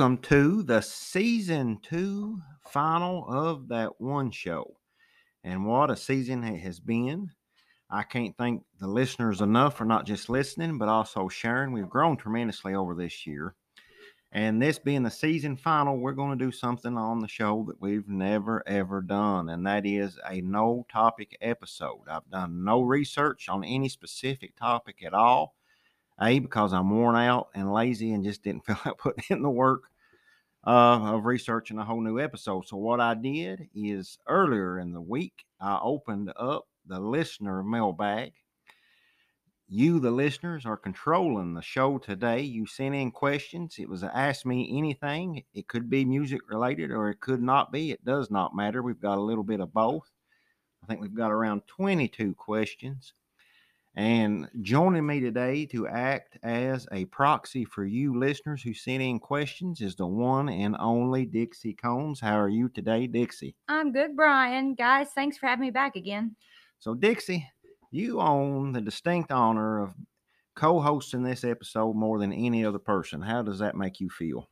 welcome to the season two final of that one show. And what a season it has been. I can't thank the listeners enough for not just listening, but also sharing. We've grown tremendously over this year. And this being the season final, we're going to do something on the show that we've never ever done, and that is a no topic episode. I've done no research on any specific topic at all. A, because I'm worn out and lazy and just didn't feel like putting in the work uh, of researching a whole new episode. So, what I did is earlier in the week, I opened up the listener mailbag you, the listeners, are controlling the show today. You sent in questions. It was Ask Me Anything. It could be music related or it could not be. It does not matter. We've got a little bit of both. I think we've got around 22 questions. And joining me today to act as a proxy for you listeners who sent in questions is the one and only Dixie Combs. How are you today, Dixie? I'm good, Brian. Guys, thanks for having me back again. So, Dixie, you own the distinct honor of co-hosting this episode more than any other person. How does that make you feel?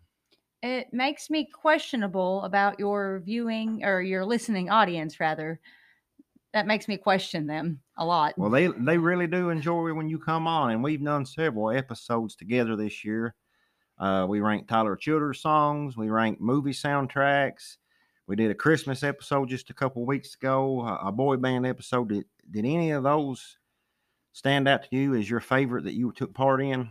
It makes me questionable about your viewing or your listening audience, rather. That makes me question them a lot. Well, they they really do enjoy when you come on, and we've done several episodes together this year. Uh, we ranked Tyler Childers songs. We ranked movie soundtracks. We did a Christmas episode just a couple weeks ago, a boy band episode. Did, did any of those stand out to you as your favorite that you took part in?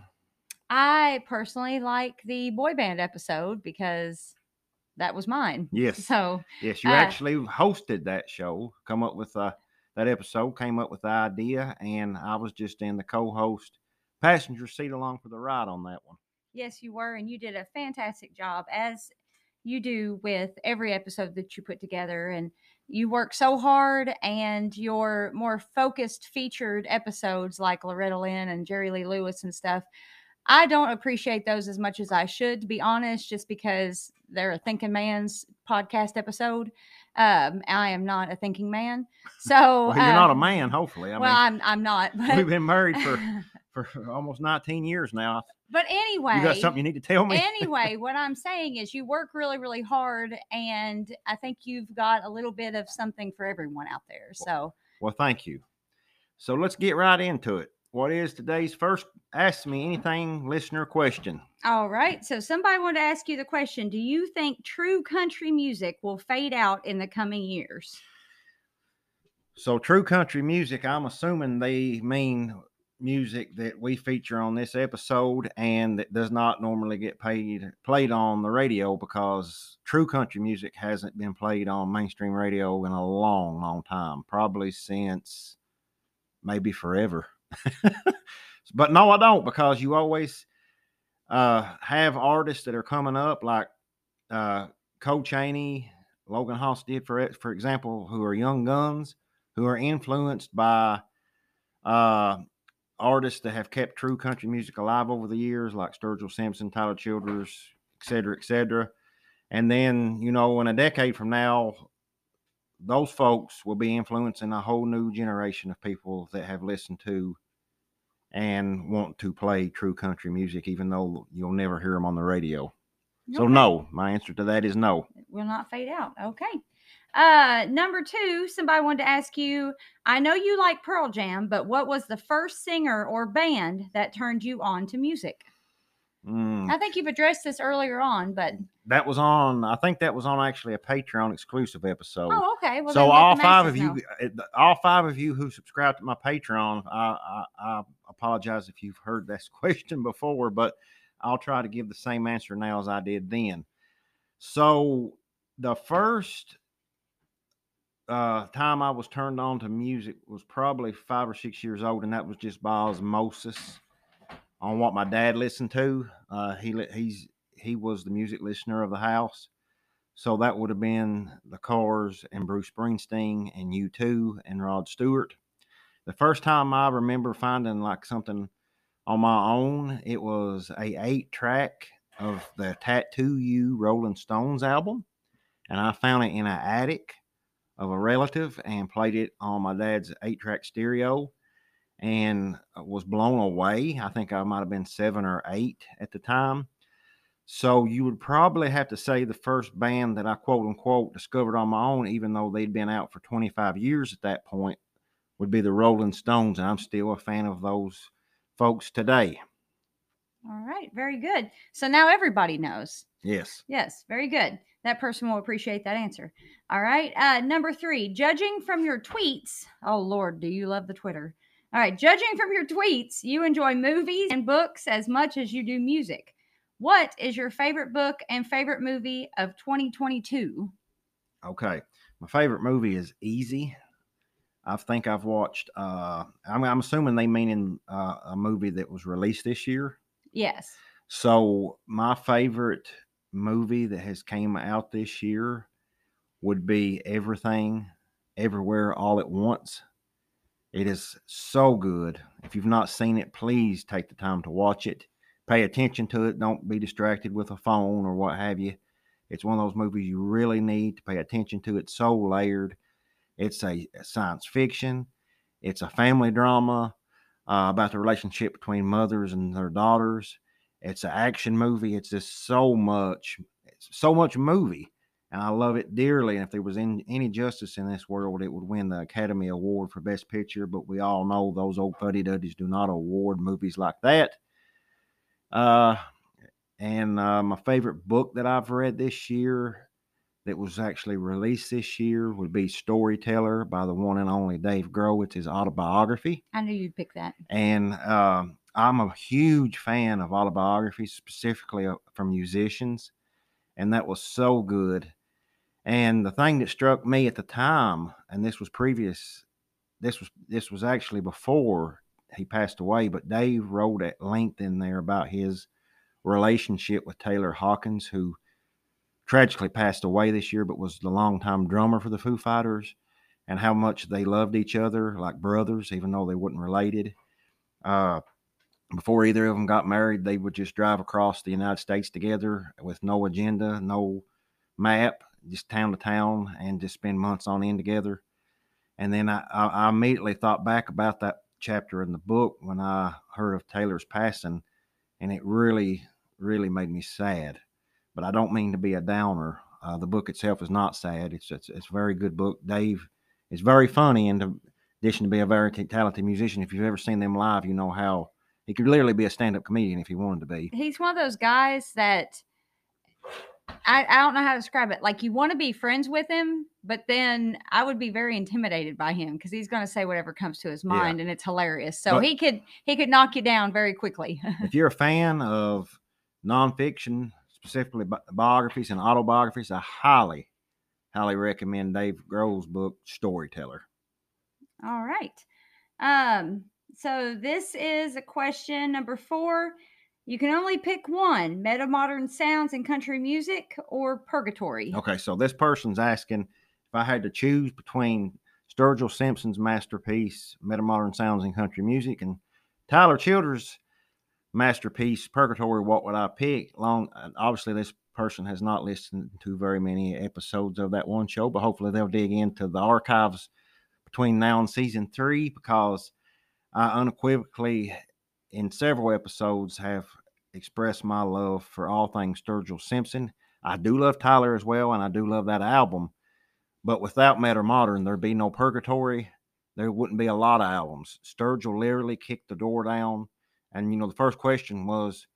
I personally like the boy band episode because that was mine. Yes. So yes, you uh, actually hosted that show. Come up with uh, that episode. Came up with the idea, and I was just in the co-host passenger seat along for the ride on that one. Yes, you were, and you did a fantastic job as you do with every episode that you put together and you work so hard and your more focused featured episodes like Loretta Lynn and Jerry Lee Lewis and stuff I don't appreciate those as much as I should, to be honest, just because they're a thinking man's podcast episode. Um, I am not a thinking man, so well, you're um, not a um, man. Hopefully, I well, mean, I'm I'm not. But, we've been married for for almost 19 years now. But anyway, you got something you need to tell me. anyway, what I'm saying is you work really, really hard, and I think you've got a little bit of something for everyone out there. So, well, well thank you. So let's get right into it. What is today's first Ask Me Anything listener question? All right. So somebody wanted to ask you the question Do you think true country music will fade out in the coming years? So, true country music, I'm assuming they mean music that we feature on this episode and that does not normally get paid played on the radio because true country music hasn't been played on mainstream radio in a long long time probably since maybe forever but no, I don't because you always uh, have artists that are coming up like uh, Cole Logan Haas did for for example, who are young guns who are influenced by uh, artists that have kept true country music alive over the years, like Sturgill Simpson, Tyler Childers, et cetera, et cetera. And then, you know, in a decade from now, those folks will be influencing a whole new generation of people that have listened to and want to play true country music, even though you'll never hear them on the radio. Okay. So, no, my answer to that is no. It will not fade out. Okay. Uh, number two, somebody wanted to ask you I know you like Pearl Jam, but what was the first singer or band that turned you on to music? Mm. I think you've addressed this earlier on, but that was on. I think that was on actually a Patreon exclusive episode. Oh, okay. Well, so all five of you, know. all five of you who subscribe to my Patreon, I, I, I apologize if you've heard this question before, but I'll try to give the same answer now as I did then. So the first uh, time I was turned on to music was probably five or six years old, and that was just by osmosis on what my dad listened to. Uh, he he's he was the music listener of the house, so that would have been the Cars and Bruce Springsteen and U2 and Rod Stewart. The first time I remember finding like something on my own, it was a eight track of the Tattoo You Rolling Stones album, and I found it in an attic of a relative and played it on my dad's eight track stereo and uh, was blown away. I think I might have been seven or eight at the time. So you would probably have to say the first band that I quote unquote discovered on my own, even though they'd been out for 25 years at that point, would be the Rolling Stones. And I'm still a fan of those folks today. All right, very good. So now everybody knows. Yes. Yes, very good. That person will appreciate that answer. All right. Uh, number three, judging from your tweets. Oh, Lord, do you love the Twitter? All right. Judging from your tweets, you enjoy movies and books as much as you do music. What is your favorite book and favorite movie of 2022? Okay. My favorite movie is Easy. I think I've watched, uh, I'm, I'm assuming they mean in uh, a movie that was released this year. Yes. So my favorite movie that has came out this year would be Everything, Everywhere, All at Once. It is so good. If you've not seen it, please take the time to watch it. Pay attention to it. Don't be distracted with a phone or what have you. It's one of those movies you really need to pay attention to. It's so layered. It's a, science fiction. It's a family drama uh, about the relationship between mothers and their daughters. It's an action movie. It's just so much, so much movie, and I love it dearly. And if there was in, any justice in this world, it would win the Academy Award for Best Picture. But we all know those old fuddy duddies do not award movies like that. Uh, and uh, my favorite book that I've read this year that was actually released this year would be Storyteller by the one and only Dave Grohl. It's his autobiography. I knew you'd pick that. And uh, I'm a huge fan of autobiographies, specifically uh, from musicians, and that was so good. And the thing that struck me at the time, and this was previous, this was this was actually before he passed away, but Dave wrote at length in there about his relationship with Taylor Hawkins, who tragically passed away this year, but was the longtime drummer for the Foo Fighters, and how much they loved each other like brothers, even though they weren't related. Uh, before either of them got married, they would just drive across the United States together with no agenda, no map, just town to town, and just spend months on end together. And then I, I immediately thought back about that chapter in the book when I heard of Taylor's passing, and it really, really made me sad. But I don't mean to be a downer. Uh, the book itself is not sad. It's, it's it's a very good book. Dave is very funny, and in addition to be a very talented musician, if you've ever seen them live, you know how he could literally be a stand-up comedian if he wanted to be. He's one of those guys that I, I don't know how to describe it. Like you want to be friends with him, but then I would be very intimidated by him because he's going to say whatever comes to his mind, yeah. and it's hilarious. So but he could he could knock you down very quickly. if you're a fan of nonfiction, specifically bi- biographies and autobiographies, I highly, highly recommend Dave Grohl's book Storyteller. All right. Um, so this is a question number four. You can only pick one meta modern sounds in country music or purgatory. Okay, so this person's asking if I had to choose between Sturgill Simpson's masterpiece, Metamodern Sounds in Country Music, and Tyler Childers' masterpiece, Purgatory, what would I pick? Long, obviously, this person has not listened to very many episodes of that one show, but hopefully they'll dig into the archives between now and season three because I unequivocally, in several episodes, have expressed my love for all things Sturgill Simpson. I do love Tyler as well, and I do love that album. But without Metamodern, there'd be no Purgatory. There wouldn't be a lot of albums. Sturgill literally kicked the door down. And, you know, the first question was,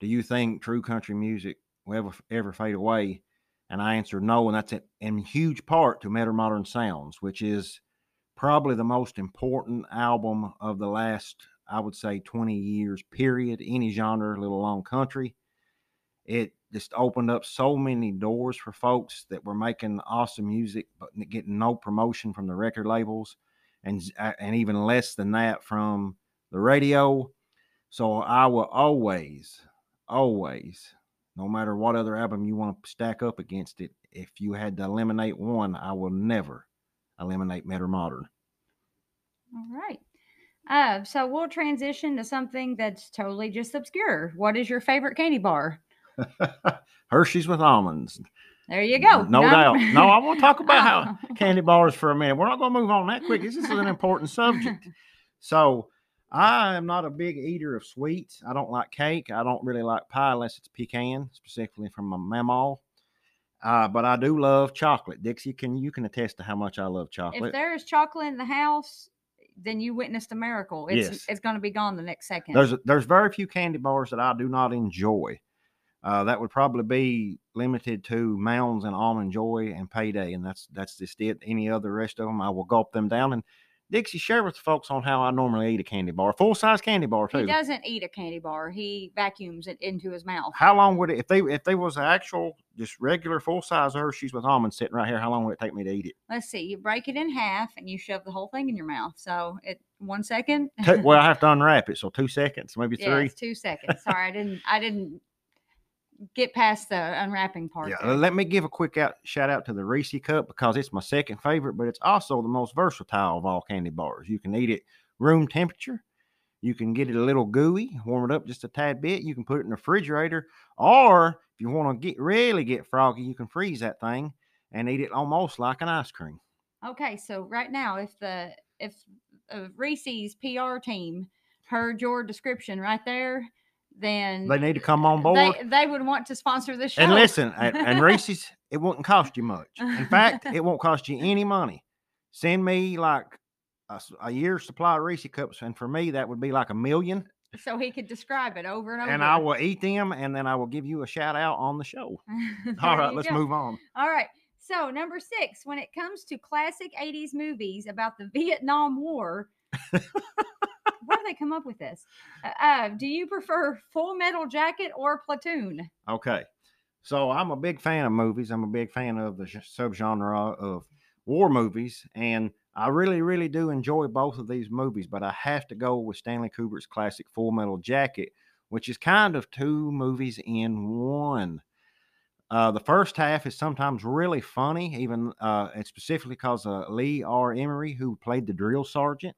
do you think true country music will ever, ever fade away? And I answered no. And that's in huge part to Metamodern Sounds, which is probably the most important album of the last, I would say, 20 years, period, any genre, little long country. It just opened up so many doors for folks that were making awesome music, but getting no promotion from the record labels and, and even less than that from the radio. So I will always, always, no matter what other album you want to stack up against it, if you had to eliminate one, I will never eliminate Metamodern. All right. Uh, so we'll transition to something that's totally just obscure. What is your favorite candy bar? Hershey's with almonds. There you go. No, no doubt. No, I want to talk about how candy bars for a minute. We're not going to move on that quick. This is an important subject. So, I am not a big eater of sweets. I don't like cake. I don't really like pie unless it's pecan, specifically from my mamaw. Uh, but I do love chocolate. Dixie, can you can attest to how much I love chocolate. If there is chocolate in the house, then you witnessed a miracle. It's Yes. it's going to be gone the next second. There's there's very few candy bars that I do not enjoy. Uh, that would probably be limited to Mounds and Almond Joy and Payday, and that's that's just it. Any other rest of them, I will gulp them down. And Dixie, share with the folks on how I normally eat a candy bar, full size candy bar too. he doesn't eat a candy bar. He vacuums it into his mouth. How long would it if they if there was an actual just regular full size Hershey's with almonds sitting right here? How long would it take me to eat it? Let's see. You break it in half and you shove the whole thing in your mouth. So it one second. Two- well, I have to unwrap it, so two seconds, maybe three. Yes, two seconds. Sorry, I didn't. I didn't get past the unwrapping part. Yeah, there. let me give a quick out shout out to the Reese cup because it's my second favorite, but it's also the most versatile of all candy bars. You can eat it room temperature. You can get it a little gooey, warm it up just a tad bit. You can put it in the refrigerator, or you want to get really get froggy, you can freeze that thing and eat it almost like an ice cream. Okay, so right now, if the if uh, Reese's PR team heard your description right there, then They need to come on board. they, they would want to sponsor this show. And listen, and, and Reese's, it wouldn't cost you much. In fact, it won't cost you any money. Send me like a year's supply of Reese cups, and for me, that would be like a million. So he could describe it over and over. And I will eat them, and then I will give you a shout out on the show. All right, let's go. move on. All right. So number six, when it comes to classic '80s movies about the Vietnam War, where do they come up with this? Uh, uh, do you prefer Full Metal Jacket or Platoon? Okay. So I'm a big fan of movies. I'm a big fan of the sh- subgenre of war movies. And I really, really do enjoy both of these movies, but I have to go with Stanley Kubrick's classic Full Metal Jacket, which is kind of two movies in one. Uh, the first half is sometimes really funny, even uh, and specifically because uh, Lee R. Ermey, who played the drill sergeant,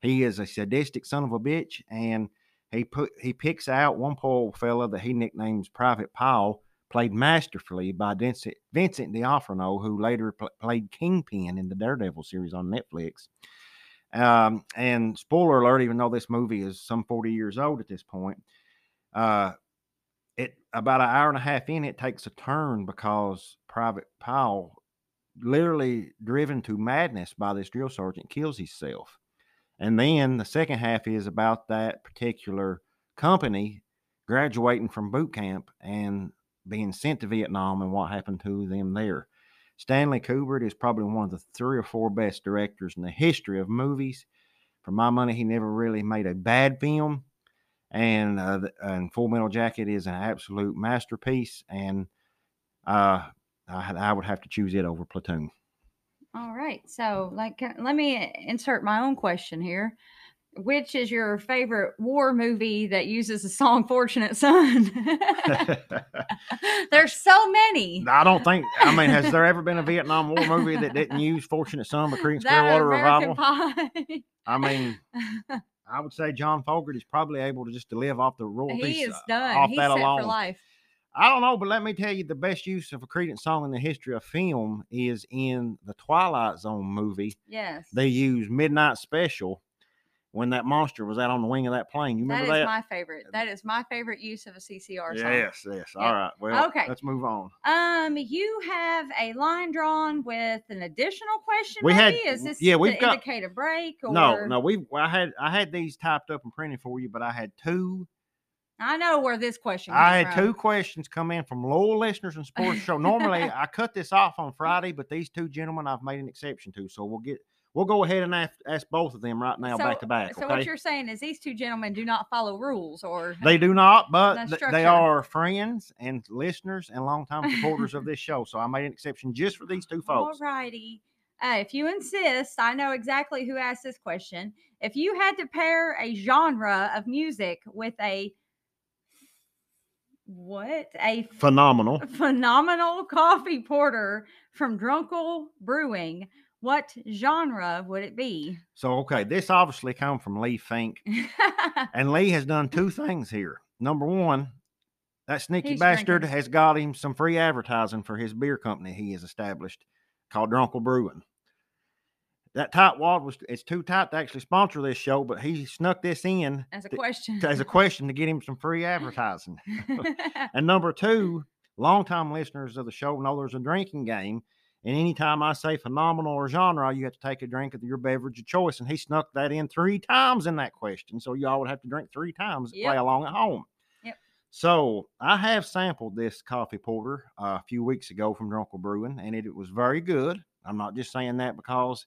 he is a sadistic son of a bitch, and he put he picks out one poor fella that he nicknames Private Pyle, played masterfully by Vincent, Vincent D'Onofrio, who later pl- played Kingpin in the Daredevil series on Netflix. Um, and spoiler alert, even though this movie is some 40 years old at this point, uh, it about an hour and a half in, it takes a turn because Private Pyle, literally driven to madness by this drill sergeant, kills himself. And then the second half is about that particular company graduating from boot camp and being sent to Vietnam and what happened to them there. Stanley Kubrick is probably one of the three or four best directors in the history of movies. For my money, he never really made a bad film. And uh, and Full Metal Jacket is an absolute masterpiece. And uh, I, I would have to choose it over Platoon. All right. So, like, uh, let me insert my own question here. Which is your favorite war movie that uses the song "Fortunate Son"? There's so many. I don't think. I mean, has there ever been a Vietnam War movie that didn't use "Fortunate Son" by Creedence Clearwater Revival? Pie. I mean, I would say John Fogerty is probably able to just to live off the royalties. he is uh, done. Off He's that set alone. for life. I don't know, but let me tell you, the best use of a Creedence song in the history of film is in the Twilight Zone movie. Yes. They use "Midnight Special" when that monster was out on the wing of that plane. You remember is that? my favorite. That is my favorite use of a CCR song. Yes, yes. Yeah. All right. Well, Okay. Let's move on. Um, you have a line drawn with an additional question. We had- is this yeah, we've got- indicate a break? Or No, no. We I had I had these typed up and printed for you, but I had two I know where this question. I had from. two questions come in from loyal listeners and sports show. Normally, I cut this off on Friday, but these two gentlemen I've made an exception to. So we'll get we'll go ahead and ask, ask both of them right now, back to back. So Okay? what you're saying is these two gentlemen do not follow rules, or They do not, but th- they are friends and listeners and longtime supporters of this show. So I made an exception just for these two folks. Alrighty. Uh, if you insist, I know exactly who asked this question. If you had to pair a genre of music with a what a Phenomenal. phenomenal coffee porter from Drunkle Brewing, what genre would it be? So okay, this obviously come from Lee Fink, and Lee has done two mm. things here. Number one, that sneaky He's bastard drinking. has got him some free advertising for his beer company he has established called Drunkle Brewing. that tightwad was it's too tight to actually sponsor this show, but he snuck this in As a to- question. as a question to get him some free advertising. And number two, longtime listeners of the show know there's a drinking game. And anytime I say phenomenal or genre, you have to take a drink of your beverage of choice. And he snuck that in three times in that question. So y'all would have to drink three times to play along at home. Yep. So I have sampled this coffee porter uh, a few weeks ago from Drunkle Brewing, and it, it was very good. I'm not just saying that because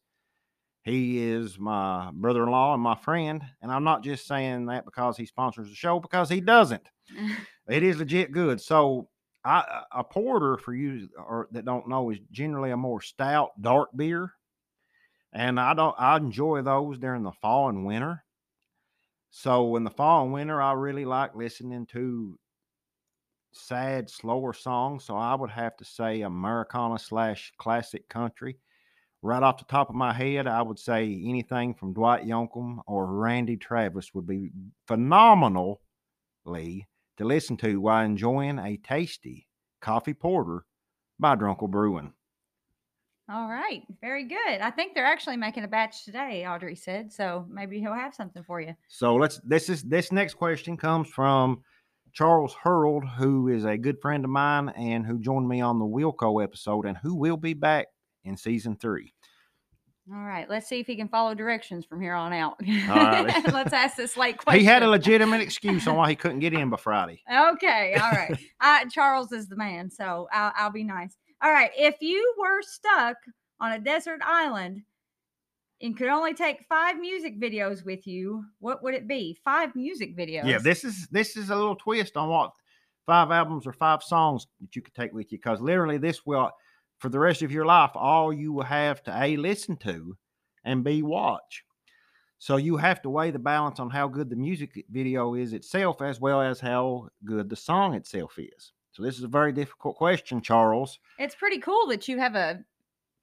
he is my brother-in-law and my friend, and I'm not just saying that because he sponsors the show because he doesn't. It is legit good. So, I, a porter for you or that don't know is generally a more stout, dark beer, and I don't. I enjoy those during the fall and winter. So, in the fall and winter, I really like listening to sad, slower songs. So, I would have to say Americana slash classic country. Right off the top of my head, I would say anything from Dwight Yoakam or Randy Travis would be phenomenally to listen to while enjoying a tasty coffee porter by Drunkle Brewing. All right. Very good. I think they're actually making a batch today, Audrey said. So maybe he'll have something for you. So let's this is this next question comes from Charles Hurld, who is a good friend of mine and who joined me on the Wilco episode and who will be back in season three. All right. Let's see if he can follow directions from here on out. righty. let's ask this late question. He had a legitimate excuse on why he couldn't get in by Friday. Okay, all right. I, Charles is the man, so I'll, I'll be nice. All right, if you were stuck on a desert island and could only take five music videos with you, what would it be? Five music videos. Yeah, this is this is a little twist on what five albums or five songs that you could take with you because literally this will for the rest of your life all you will have to a listen to and b watch. So you have to weigh the balance on how good the music video is itself as well as how good the song itself is. So this is a very difficult question, Charles. It's pretty cool that you have a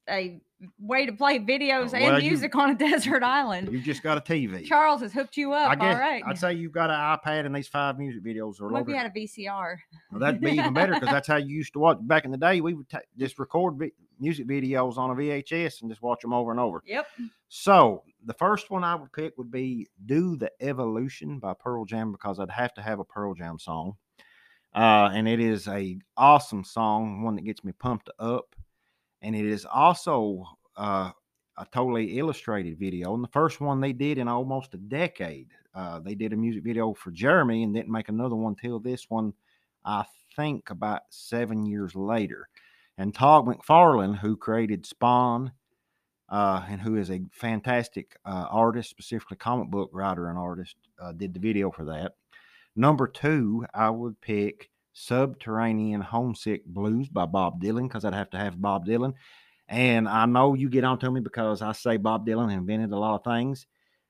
a way to play videos well, and you- music on a desert island. You've just got a TV. Charles has hooked you up. I guess all right. I'd say you've got an iPad and these five music videos are what if loaded. you had a VCR? Well, that'd be even better because that's how you used to watch back in the day. We would ta- just record vi- music videos on a VHS and just watch them over and over. Yep. So the first one I would pick would be "Do the Evolution" by Pearl Jam because I'd have to have a Pearl Jam song, uh, and it is a awesome song, one that gets me pumped up, and it is also uh, a totally illustrated video. And the first one they did in almost a decade. Uh, they did a music video for Jeremy and didn't make another one till this one, I think, about seven years later. And Todd McFarlane, who created Spawn, uh, and who is a fantastic uh, artist, specifically comic book writer and artist, uh, did the video for that. Number two, I would pick Subterranean Homesick Blues by Bob Dylan because I'd have to have Bob Dylan. And I know you get on to me because I say Bob Dylan invented a lot of things.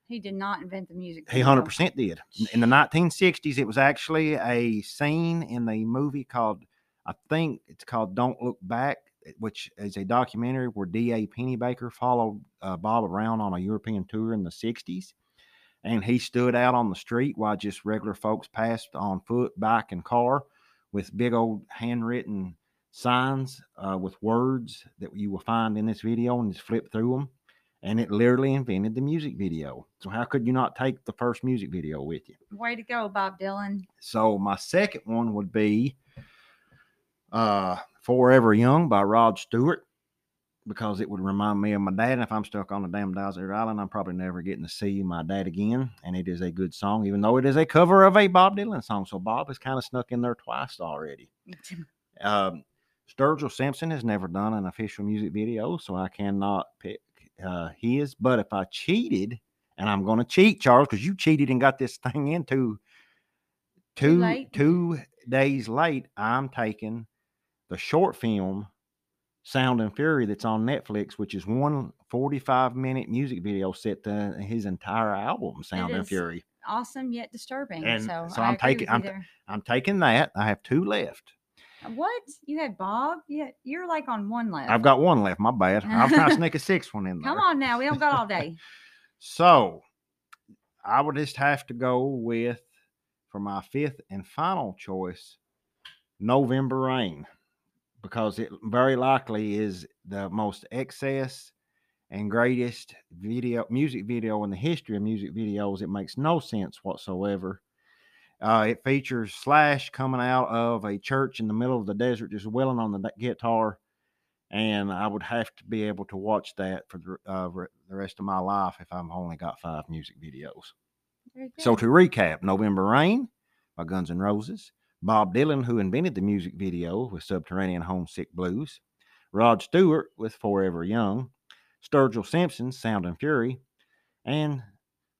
He did not invent the music. He hundred percent did. In the nineteen sixties, it was actually a scene in the movie called, I think it's called "Don't Look Back," eh, which is a documentary where D.A. Pennebaker followed uh, Bob around on a European tour in the sixties, and he stood out on the street while just regular folks passed on foot, bike, and car, with big old handwritten signs uh, with words that you will find in this video, and just flip through them and it literally invented the music video. So how could you not take the first music video with you? Way to go, Bob Dylan. So my second one would be uh Forever Young by Rod Stewart because it would remind me of my dad. And if I'm stuck on a damn desert island, I'm probably never getting to see my dad again. And it is a good song, even though it is a cover of a Bob Dylan song. So Bob has kind of snuck in there twice already. Um, Sturgill Simpson has never done an official music video, so I cannot pick uh, his. But if I cheated, and I'm going to cheat, Charles, because you cheated and got this thing into Too two late. two days late, I'm taking the short film Sound and Fury that's on Netflix, which is one 45 minute music video set to his entire album, Sound and. Fury. awesome yet disturbing. And so, so I'm taking- I'm- there. I'm taking that. I have two left. Uh, what you had, Bob? Yeah, you're like on one left. I've got one left. My bad. I'm trying to sneak a sixth one in there. Come on now, we don't got all day. So I would just have to go with for my fifth and final choice, November Rain, because it very likely is the most excess and greatest video music video in the history of music videos. It makes no sense whatsoever. Uh, it features Slash coming out of a church in the middle of the desert, just wailing on the guitar, and I would have to be able to watch that for the, uh, the rest of my life if I've only got five music videos. So to recap, November Rain by Guns N' Roses, Bob Dylan, who invented the music video with Subterranean Homesick Blues, Rod Stewart with Forever Young, Sturgill Simpson, Sound and Fury, and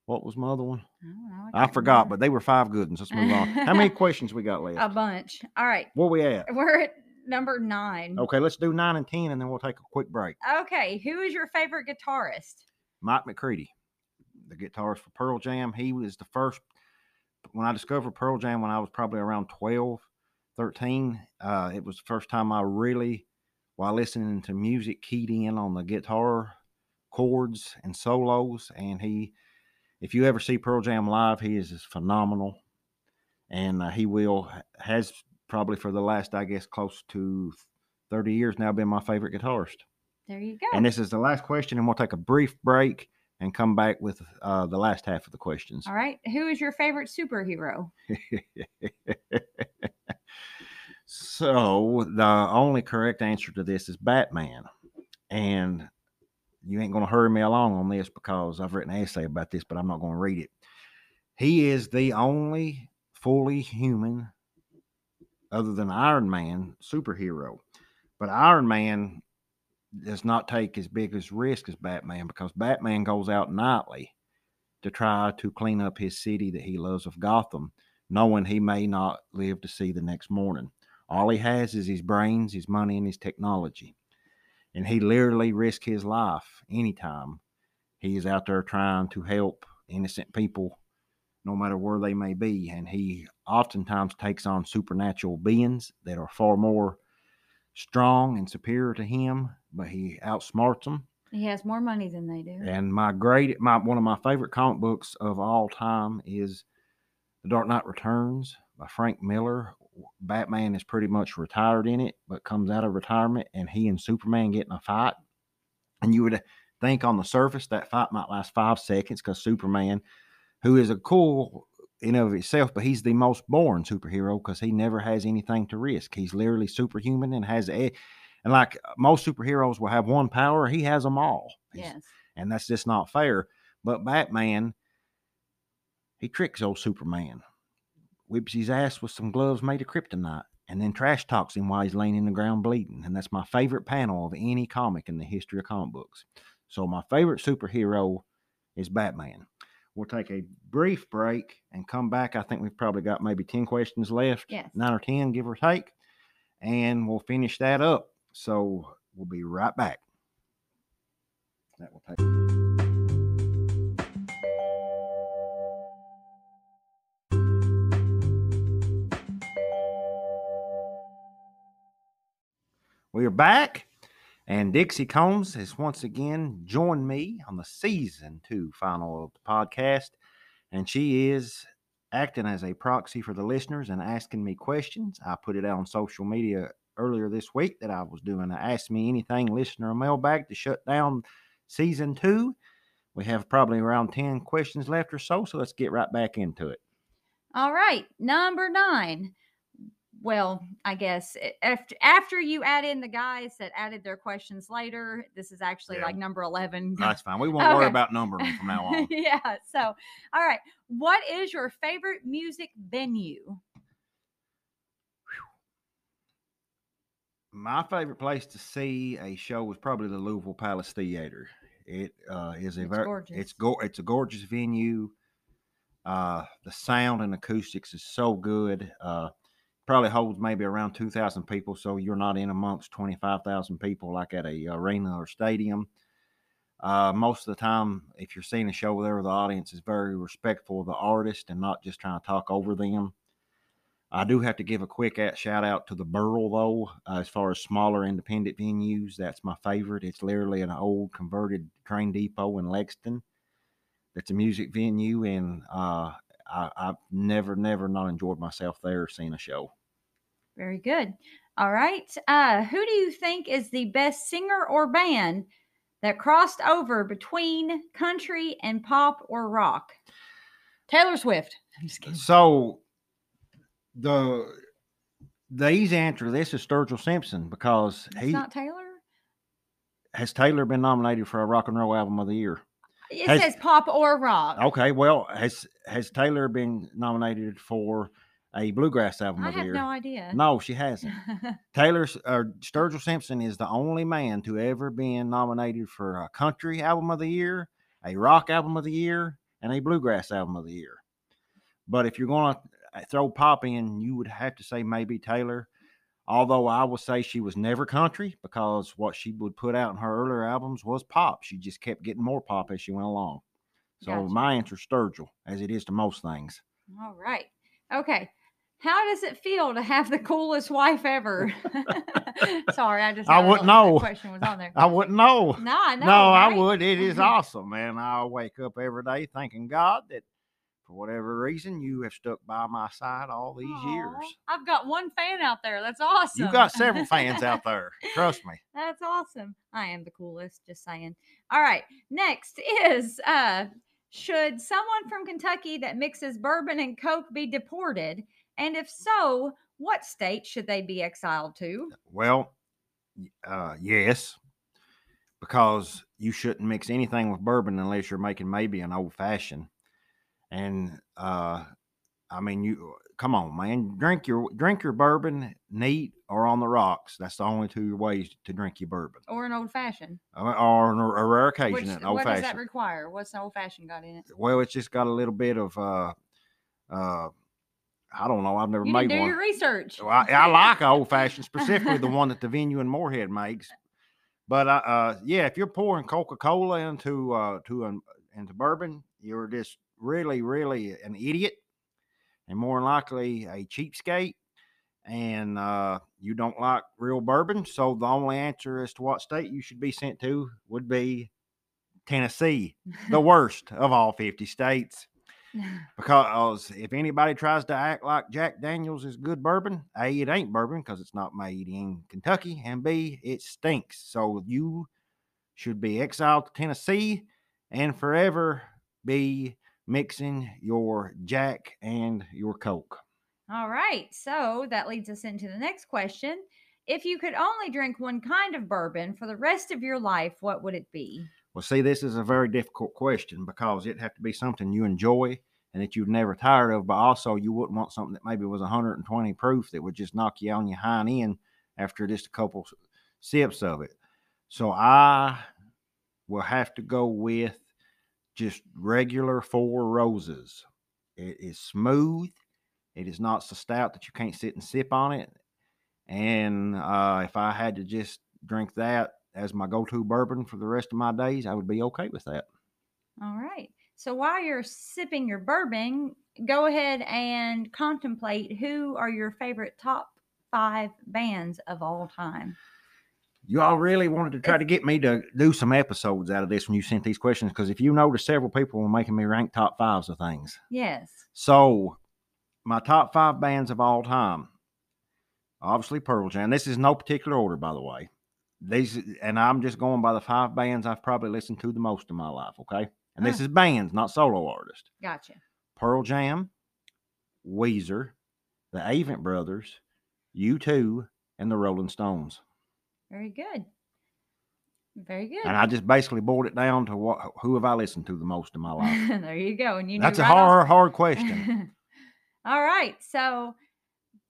what was my other one? Oh, I, I forgot, remember. but they were five good ones. Let's move on. How many questions we got left? A bunch. All right. Where we at? We're at number nine. Okay, let's do nine and ten, and then we'll take a quick break. Okay, who is your favorite guitarist? Mike McCready, the guitarist for Pearl Jam. He was the first when I discovered Pearl Jam when I was probably around 12, 13. Uh, it was the first time I really, while listening to music, keyed in on the guitar chords and solos. And he, if you ever see Pearl Jam live, he is phenomenal. And uh, he will, has probably for the last, I guess, close to 30 years now been my favorite guitarist. There you go. And this is the last question, and we'll take a brief break and come back with uh, the last half of the questions. All right. Who is your favorite superhero? so the only correct answer to this is Batman. And you ain't going to hurry me along on this because I've written an essay about this, but I'm not going to read it. He is the only fully human, other than Iron Man, superhero. But Iron Man does not take as big as risk as Batman because Batman goes out nightly to try to clean up his city that he loves of Gotham, knowing he may not live to see the next morning. All he has is his brains, his money, and his technology. And he literally risks his life anytime he is out there trying to help innocent people, no matter where they may be. And he oftentimes takes on supernatural beings that are far more strong and superior to him, but he outsmarts them. He has more money than they do. And my great, my one of my favorite comic books of all time is The Dark Knight Returns by Frank Miller. Batman is pretty much retired in it, but comes out of retirement, and he and Superman get in a fight. And you would think on the surface that fight might last five seconds because Superman, who is a cool in of itself, but he's the most born superhero because he never has anything to risk. He's literally superhuman and has a, and like uh, most superheroes will have one power, he has them all. Yes, and that's just not fair. But Batman, he tricks old Superman, whips his ass with some gloves made of kryptonite, and then trash talks him while he's laying in the ground bleeding. And that's my favorite panel of any comic in the history of comic books. So my favorite superhero is Batman. We'll take a brief break and come back. I think we've probably got maybe 10 questions left. Yes. Nine or 10, give or take. And we'll finish that up. So we'll be right back. That will take. We are back. And Dixie Combs has once again joined me on the season two final of the podcast. And she is acting as a proxy for the listeners and asking me questions. I put it out on social media earlier this week that I was doing Ask Me Anything listener mailbag to shut down season two. We have probably around 10 questions left or so, so let's get right back into it. All right, number nine well, I guess after after you add in the guys that added their questions later, this is actually yeah. like number eleven. That's fine. We won't okay. worry about numbering from now on. yeah. So, all right. What is your favorite music venue? My favorite place to see a show was probably the Louisville Palace Theater. It uh, is a it's very gorgeous. it's go it's a gorgeous venue. Uh, the sound and acoustics is so good. Uh, probably holds maybe around 2,000 people. So you're not in amongst 25,000 people like at a arena or stadium. Uh, most of the time, if you're seeing a show there, the audience is very respectful of the artist and not just trying to talk over them. I do have to give a quick shout out to the Burl, though, uh, as far as smaller independent venues. That's my favorite. It's literally an old converted train depot in Lexington. That's a music venue, and uh, I, have never, never not enjoyed myself there seeing a show. Very good. All right. Uh, who do you think is the best singer or band that crossed over between country and pop or rock? Taylor Swift. I'm just kidding. So the the easy answer to this is Sturgill Simpson because It's he not Taylor. has Taylor been nominated for a rock and roll album of the year. It Has- says pop or rock. Okay, well, has has Taylor been nominated for a bluegrass album I of the have year? no idea. No, she hasn't. Taylor uh, Sturgill Simpson is the only man to ever been nominated for a country album of the year, a rock album of the year, and a bluegrass album of the year. But if you're going to throw pop in, you would have to say maybe Taylor. Although I would say she was never country because what she would put out in her earlier albums was pop. She just kept getting more pop as she went along. So Gotcha. my answer is Sturgill, as it is to most things. All right. Okay. How does it feel to have the coolest wife ever? Sorry, I just I wouldn't know. Question was on there. I wouldn't know. No, I know. no, I would. It is awesome, man. I wake up every day thanking God that for whatever reason you have stuck by my side all these Aw, years. I've got one fan out there. That's awesome. You've got several fans out there. Trust me. That's awesome. I am the coolest, just saying. All right. Next is uh should someone from Kentucky that mixes bourbon and coke be deported? And if so, what state should they be exiled to? Well, uh, yes, because you shouldn't mix anything with bourbon unless you're making maybe an old fashioned. And uh, I mean, you come on, man, drink your drink your bourbon neat or on the rocks. That's the only two ways to drink your bourbon, Or an old fashioned? or, or on a, a rare occasion Which, an old what does that fashioned. require? What's an old fashioned got in it? Well, it's just got a little bit of uh, uh, I don't know. I've never You made do one. your research. Well, I, I like old fashioned, specifically the one that the venue in Morehead makes. But uh, uh, yeah, if you're pouring Coca Cola into uh, to an, into bourbon, you're just really, really an idiot, and more than likely a cheapskate. And uh, you don't like real bourbon, so the only answer as to what state you should be sent to would be Tennessee, the worst of all 50 states. Because if anybody tries to act like Jack Daniels is good bourbon, A, it ain't bourbon because it's not made in Kentucky, and B, it stinks. So you should be exiled to Tennessee and forever be mixing your Jack and your Coke. All right. So that leads us into the next question. If you could only drink one kind of bourbon for the rest of your life, what would it be? Well, see, this is a very difficult question because it'd have to be something you enjoy and that you'd never tired of, but also you wouldn't want something that maybe was 120 proof that would just knock you on your hind end after just a couple sips of it. So I will have to go with just regular four roses. It is smooth. It is not so stout that you can't sit and sip on it. And uh, if I had to just drink that as my go-to bourbon for the rest of my days, I would be okay with that. All right. So while you're sipping your bourbon, go ahead and contemplate who are your favorite top five bands of all time. You all really wanted to try to get me to do some episodes out of this when you sent these questions because if you notice, several people were making me rank top fives of things. Yes. So, my top five bands of all time, obviously Pearl Jam. This is no particular order, by the way. These, and I'm just going by the five bands I've probably listened to the most in my life. Okay, and this Oh. is bands, not solo artists. Gotcha. Pearl Jam, Weezer, the Avett Brothers, U2, and the Rolling Stones. Very good. Very good. And I just basically boiled it down to what who have I listened to the most in my life. there you go. And you That's a right off- hard, hard question. All right. So,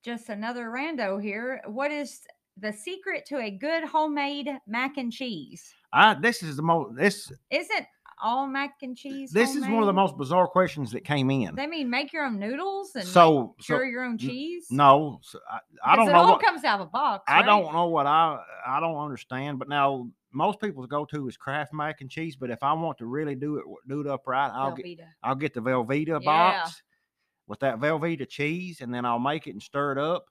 just another rando here. What is the secret to a good homemade mac and cheese? I this is the most this Isn't all mac and cheese? this is one of the most bizarre questions that came in. They mean make your own noodles and So, make, so your own cheese. no, so I, I don't know. it know all what comes out of a box. I right? don't know what I I don't understand. But now most people's go to is Kraft mac and cheese. But if I want to really do it do it up right, I'll get I'll get the Velveeta Yeah. box with that Velveeta cheese, and then I'll make it and stir it up.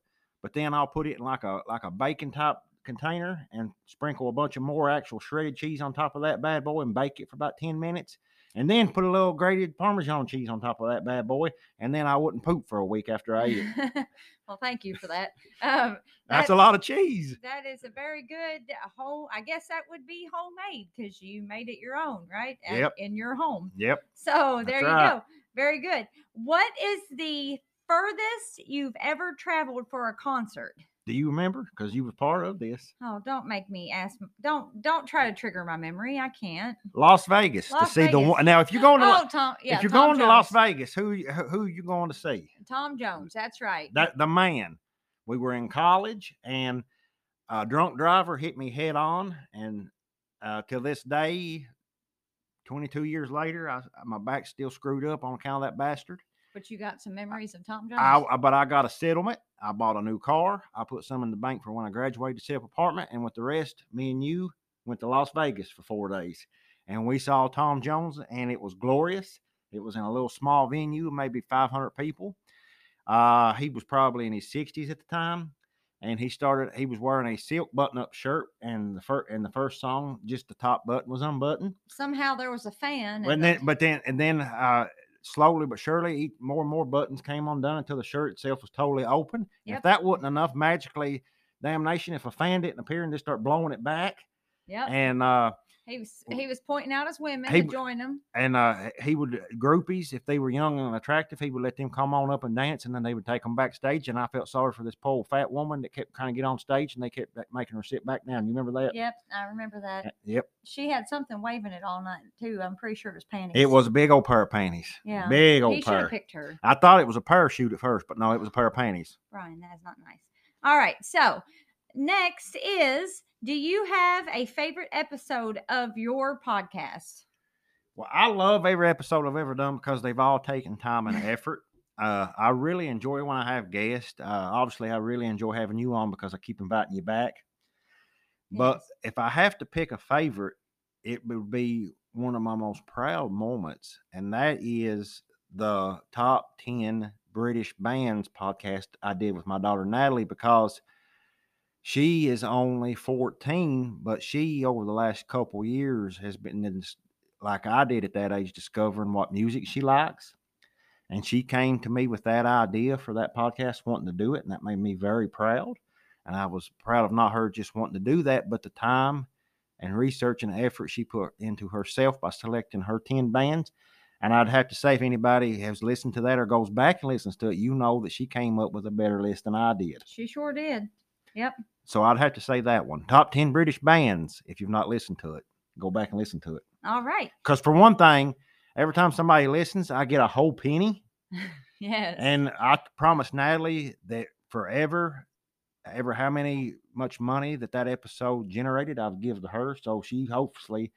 But then I'll put it in like a like a bacon type container and sprinkle a bunch of more actual shredded cheese on top of that bad boy and bake it for about ten minutes. and then put a little grated Parmesan cheese on top of that bad boy, and then I wouldn't poop for a week after I ate it. well, thank you for that. Um, That's that- a lot of cheese. That is a very good whole. I guess that would be homemade because you made it your own, right? At- Yep. In your home. Yep. So That's there you right. go. Very good. What is the furthest you've ever traveled for a concert? Do you remember? Because you were part of this. Oh, don't make me ask. Don't don't try to trigger my memory. I can't. Las Vegas to Las see the one. Now, if you're going to, oh, Tom. Yeah, if you're Tom going to Las Vegas, who who you going to see? Tom Jones. That's right. That the man. We were in college, and a drunk driver hit me head on, and uh, till this day, 22 years later, I, my back's still screwed up on account of that bastard. But you got some memories of Tom Jones. I, but I got a settlement. I bought a new car. I put some in the bank for when I graduated to self apartment, and with the rest, me and you went to Las Vegas for four days, and we saw Tom Jones, and it was glorious. It was in a little small venue, maybe 500 people. Uh, he was probably in his 60s at the time, and he started. He was wearing a silk button-up shirt, and the first and the first song, just the top button was unbuttoned. Somehow there was a fan. But and then, the- but then, and then, uh, slowly but surely, more and more buttons came undone until the shirt itself was totally open. Yep. If that wasn't enough, magically, damnation, if a fan didn't appear and just start blowing it back, Yeah. and uh, He was he was pointing out his women He to join him. and uh, he would groupies if they were young and attractive, he would let them come on up and dance, and then they would take them backstage. And I felt sorry for this poor fat woman that kept kind of get on stage, and they kept making her sit back down. You remember that? Yep, I remember that. Uh, Yep. She had something waving it all night too. I'm pretty sure it was panties. It was a big old pair of panties. Yeah. Big He old should pair. picked her. I thought it was a parachute at first, but no, it was a pair of panties. Brian, that is not nice. All right. So next is do you have a favorite episode of your podcast? Well, I love every episode I've ever done because they've all taken time and effort. Uh, I really enjoy when I have guests. Uh, obviously, I really enjoy having you on because I keep inviting you back. But Yes. if I have to pick a favorite, it would be one of my most proud moments, and that is the top 10 British bands podcast I did with my daughter Natalie because she is only 14, but she, over the last couple years, has been in, like I did at that age, discovering what music she likes. And she came to me with that idea for that podcast, wanting to do it, and that made me very proud. And I was proud of not her just wanting to do that, but the time and research and effort she put into herself by selecting her 10 bands. And I'd have to say, if anybody has listened to that or goes back and listens to it, you know that she came up with a better list than I did. She sure did. Yep. So I'd have to say that one. Top 10 British bands, if you've not listened to it, go back and listen to it. All right. Because for one thing, every time somebody listens, I get a whole penny. Yes. And I promised Natalie that forever, ever how many much money that that episode generated, I'll give to her. So she hopefully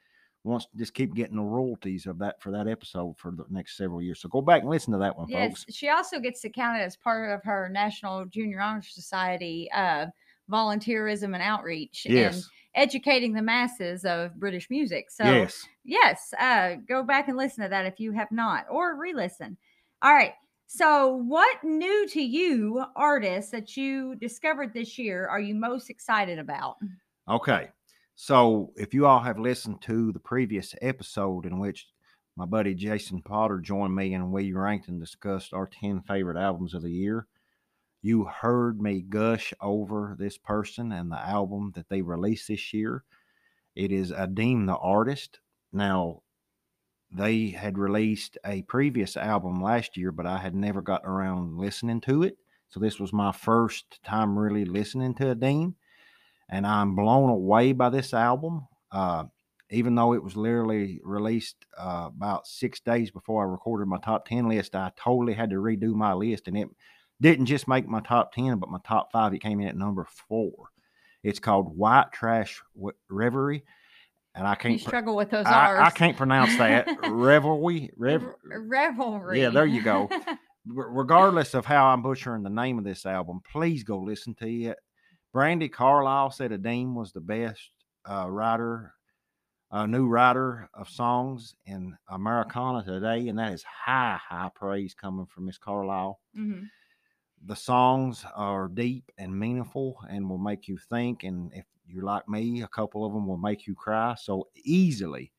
wants to just keep getting the royalties of that for that episode for the next several years. So go back and listen to that one, yes. folks. She also gets to count it as part of her National Junior Honor Society uh, volunteerism and outreach and educating the masses of British music. So yes. yes, uh, go back and listen to that if you have not, or re-listen. All right. So, what new to you artists that you discovered this year are you most excited about? Okay. So if you all have listened to the previous episode in which my buddy Jason Potter joined me and we ranked and discussed our 10 favorite albums of the year, you heard me gush over this person and the album that they released this year. It is Adeem the Artist. Now, they had released a previous album last year, but I had never gotten around listening to it. So this was my first time really listening to Adeem and I'm blown away by this album. Uh, even though it was literally released uh, about six days before I recorded my top 10 list, I totally had to redo my list, and it didn't just make my top 10, but my top five. It came in at number four. It's called White Trash Reverie, and I can't. pr- struggle with those I, I can't pronounce that. Revelry, Rev, revelry. Yeah, there you go. regardless of how I'm butchering the name of this album, please go listen to it. Brandi Carlile said Adeem was the best uh, writer, uh, new writer of songs in Americana today, and that is high, high praise coming from Miss Carlile. Mhm. The songs are deep and meaningful and will make you think. And if you're like me, a couple of them will make you cry. So easily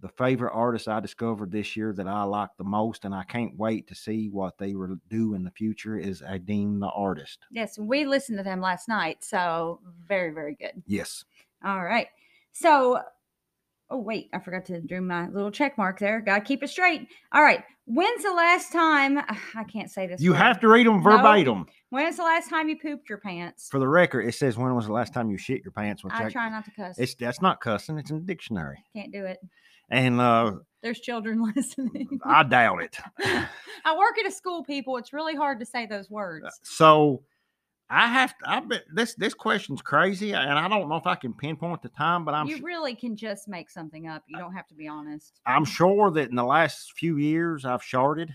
the favorite artist I discovered this year that I like the most, and I can't wait to see what they will do in the future. Is Adeem the artist? Yes, we listened to them last night, so very, very good. Yes. All right. So, oh wait, I forgot to do my little check mark there. Got to keep it straight. All right. When's the last time? I can't say this. You word. have to read them No. verbatim. When's the last time you pooped your pants? For the record, it says when was the last time you shit your pants? Which I try not to cuss. It's that's not cussing. It's in the dictionary. Can't do it. And uh, There's children listening. I doubt it. I work at a school, people. It's really hard to say those words. So I have to. I bet this this question's crazy, and I don't know if I can pinpoint the time, but I'm you really can just make something up. You don't have to be honest. I'm sure that in the last few years I've sharded.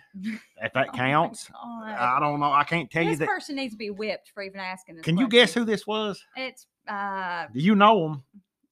If that Oh counts, I don't know. I can't tell you this that. person needs to be whipped for even asking this. Can you guess who this was? It's uh, Do you know him?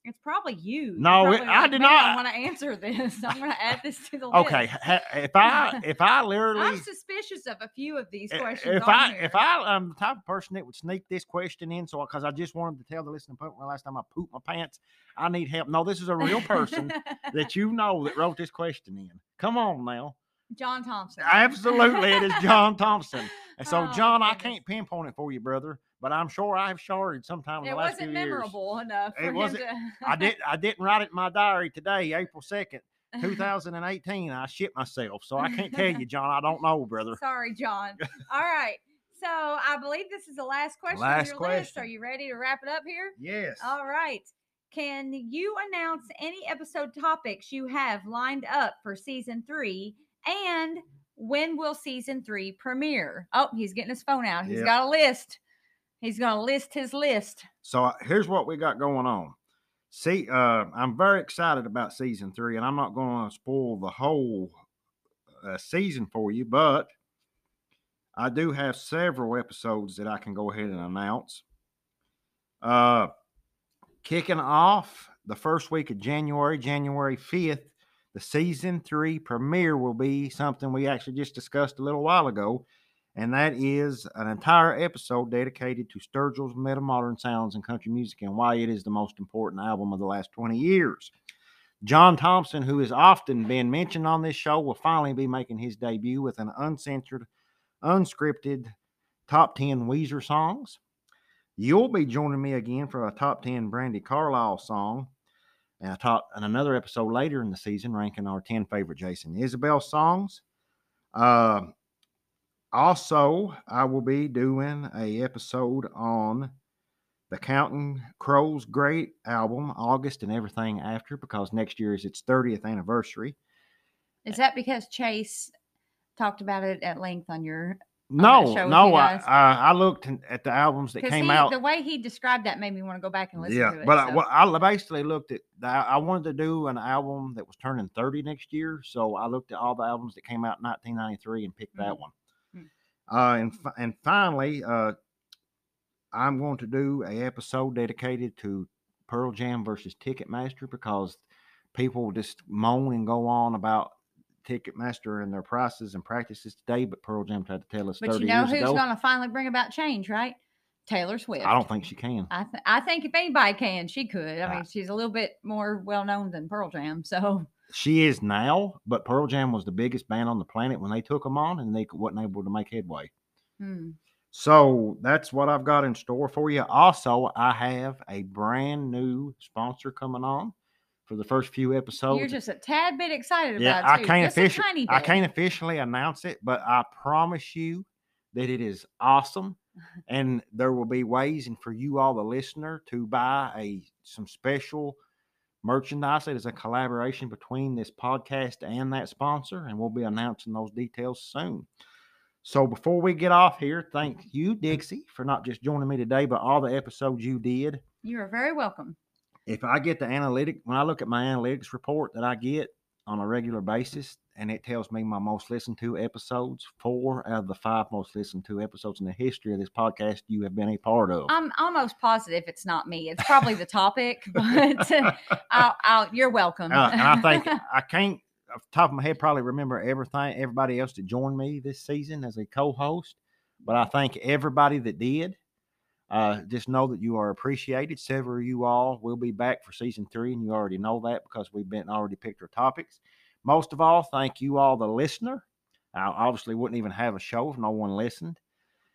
It's probably you. No, it- probably I did not." I want to answer this. I'm going to add this to the list. Okay, if I if I literally I'm suspicious of a few of these questions. If I here. if I am the type of person that would sneak this question in, so because I just wanted to tell the listening public the last time I pooped my pants, I need help. No, this is a real person that you know that wrote this question in. Come on now, John Thompson. absolutely, it is John Thompson. And so, Oh, John, I can't pinpoint it for you, brother, but I'm sure I've sharded sometime in It the last few years. It wasn't memorable enough. It wasn't- to- I did. I didn't write it in my diary today, April second, 2018. I shit myself, so I can't tell you, John. I don't know, brother. Sorry, John. All right. So I believe this is the last question on Last your list. Are you ready to wrap it up here? Yes. All right. Can you announce any episode topics you have lined up for season three? And when will season three premiere? Oh, he's getting his phone out. He's Yep. got a list. He's going to list his list. So uh, here's what we got going on. See, uh, I'm very excited about season three, and I'm not going to spoil the whole uh, season for you, but I do have several episodes that I can go ahead and announce. Uh, kicking off the first week of January, January 5th, the season three premiere will be something we actually just discussed a little while ago and that is an entire episode dedicated to Sturgill's Metamodern Sounds and Country Music and why it is the most important album of the last 20 years. John Thompson, who has often been mentioned on this show, will finally be making his debut with an uncensored, unscripted top 10 Weezer songs. You'll be joining me again for a top 10 Brandi Carlile song and a top and another episode later in the season ranking our 10 favorite Jason Isbell songs. Uh, also, I will be doing a episode on the Counting Crows Great album, August and everything after, because next year is its 30th anniversary. Is that because Chase talked about it at length on your No, show no, I. I I looked at the albums that came he, out. the way he described that made me want to go back and listen yeah, to it. but I, well, I basically looked at. The, I wanted to do an album that was turning 30 next year, so I looked at all the albums that came out in 1993 and picked that Mm. one. Uh, and and finally, uh, I'm going to do a episode dedicated to Pearl Jam versus Ticketmaster because people just moan and go on about Ticketmaster and their prices and practices today, but Pearl Jam tried to tell us but 30 you know years who's going to finally bring about change, right? Taylor Swift. I don't think she can. I, th- I think if anybody can, she could. I mean, she's a little bit more well known than Pearl Jam. So, She is now, but Pearl Jam was the biggest band on the planet when they took them on, and they wasn't able to make headway. hmm. So that's what I've got in store for you. Also, I have a brand new sponsor coming on for the first few episodes. you're just a tad bit excited yeah, about it. I can't officially, I can't officially announce it, but I promise you that it is awesome, and there will be ways and for you all, the listener, to buy a some special merchandise. It is a collaboration between this podcast and that sponsor, and we'll be announcing those details soon. So before we get off here, thank you, Dixie, for not just joining me today, but all the episodes you did. You are very welcome. If I get the analytic, when I look at my analytics report that I get on a regular basis, and it tells me my most listened to episodes, four out of the five most listened to episodes in the history of this podcast you have been a part of. I'm almost positive it's not me. It's probably the topic, but I'll, I'll, you're welcome. Uh, and I think I can't, off the top of my head, probably remember everything, everybody else that joined me this season as a co-host. But I thank everybody that did. Uh, just know that you are appreciated. Several of you all will be back for season three, and you already know that because we've been already picked our topics. Most of all, thank you all, the listener. I obviously wouldn't even have a show if no one listened.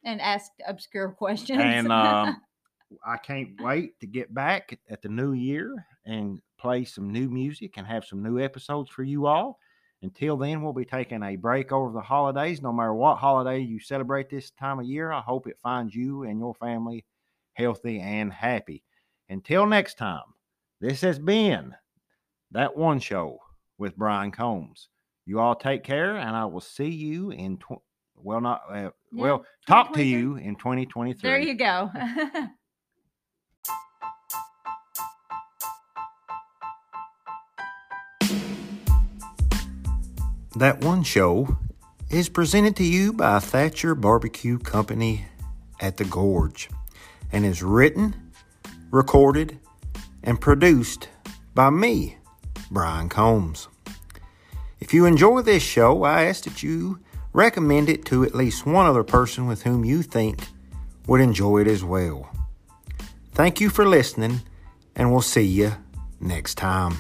And asked obscure questions. And um, I can't wait to get back at the new year and play some new music and have some new episodes for you all. Until then, we'll be taking a break over the holidays. No matter what holiday you celebrate this time of year, I hope it finds you and your family healthy and happy. Until next time, this has been That One Show with Brian Combs. You all take care, and I will see you in, tw- well, not, uh, Yeah, well, talk to you in 2023. there you go. That One Show is presented to you by Thatcher Barbecue Company at the Gorge and is written, recorded, and produced by me, Brian Combs. If you enjoy this show, I ask that you recommend it to at least one other person with whom you think would enjoy it as well. Thank you for listening, and we'll see you next time.